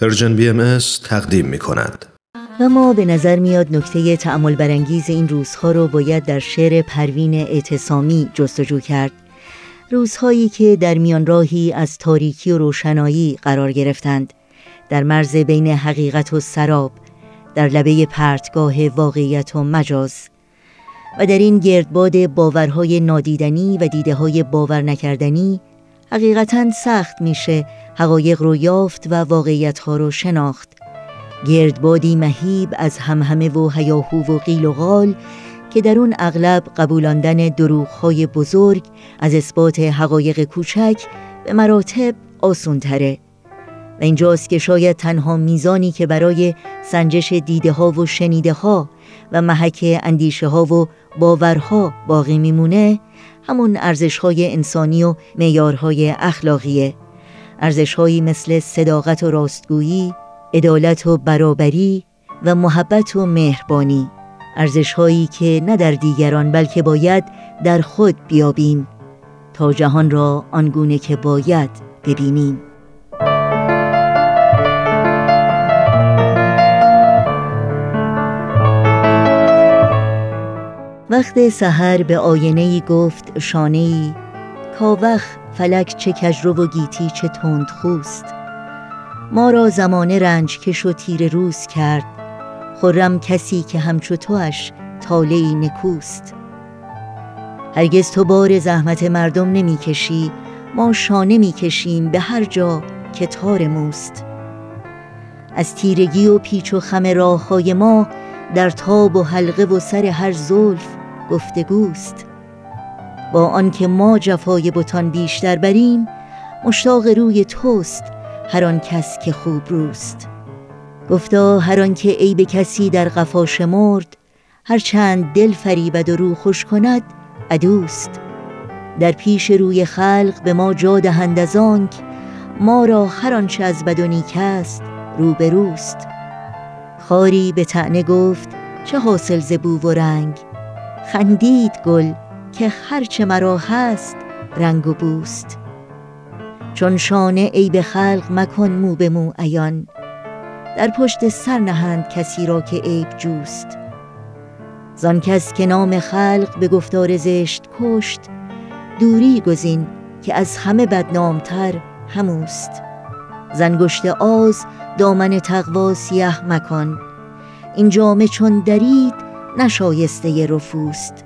Persian BM تقدیم می کند. و ما به نظر میاد نکته تأمل برانگیز این روزها رو باید در شعر پروین اعتصامی جستجو کرد. روزهایی که در میان راهی از تاریکی و روشنایی قرار گرفتند. در مرز بین حقیقت و سراب در لبه پرتگاه واقعیت و مجاز. و در این گردباد باورهای نادیدنی و دیده های باور نکردنی حقیقتا سخت میشه حقایق رو یافت و واقعیت ها رو شناخت. گردبادی مهیب از همهمه و هیاهو و قیل و غال که در اون اغلب قبولاندن های بزرگ از اثبات حقایق کوچک به مراتب آسون تره و اینجاست که شاید تنها میزانی که برای سنجش دیده ها و شنیده ها و محک اندیشه ها و باورها باقی میمونه همون ارزش های انسانی و میارهای اخلاقیه. ارزشهایی مثل صداقت و راستگویی، عدالت و برابری و محبت و مهربانی. ارزشهایی که نه در دیگران بلکه باید در خود بیابیم. تا جهان را آنگونه که باید ببینیم. وقت سحر به آینه گفت شانه ای کاوخ فلک چه کجرو و گیتی چه تند خوست ما را زمانه رنج کش و تیر روز کرد خرم کسی که همچو توش تاله نکوست. هرگز تو بار زحمت مردم نمی‌کشی ما شانه می‌کشیم به هر جا که تار موست. از تیرگی و پیچ و خم راه های ما در تاب و حلقه و سر هر زلف گفتگوست. با آنکه ما جفای بتان بیشتر بریم مشتاق روی توست هر آن کس که خوب روست. گفتا هر آن که عیب کسی در قفا شمرد هر چند دل فریبد و رو خوش کند عدوست. در پیش روی خلق به ما جا دهند از آنک ما را هر آنچه از بد و نیک است روبروست. خاری به طعنه گفت چه حاصل ز بو و رنگ؟ خندید گل که هرچه مرا هست رنگ و بوست. چون شانه ای به خلق مکن مو به مو عیان. در پشت سر نهند کسی را که عیب جوست. زان کس که نام خلق به گفتار زشت کشت دوری گزین که از همه بدنامتر هموست. زنگشت آز دامن تقوا سیه مکان این جامه چون درید نشایسته رفوست.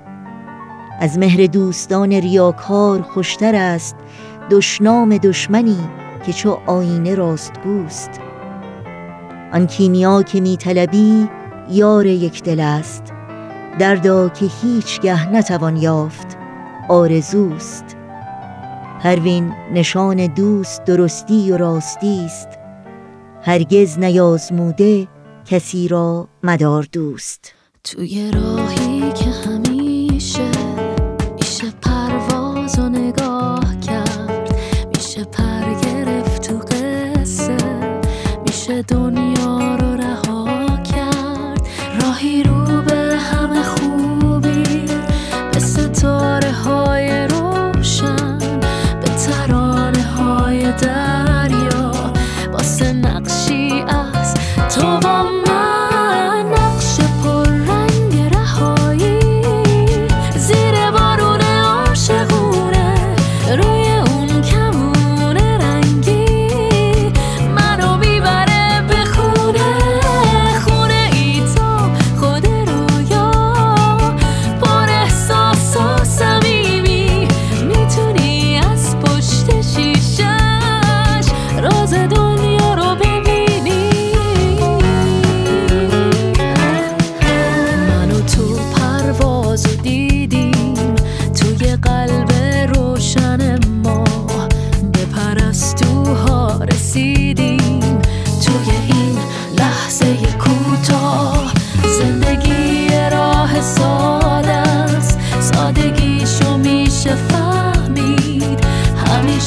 از مهر دوستان ریاکار خوشتر است دشنام دشمنی که چو آینه راست گوست آن کیمیا که می یار یک دل است. دردا که هیچگه نتوان یافت آرزوست. پروین نشان دوست درستی و راستی است. هرگز نیازموده کسی را مدار دوست. توی راهی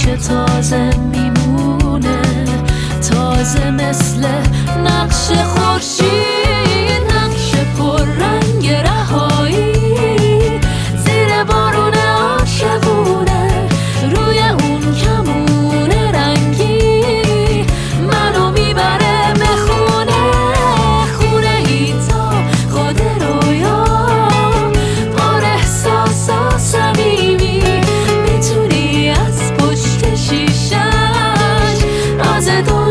تازه میمونه تازه مثل نقش خورشید 在多。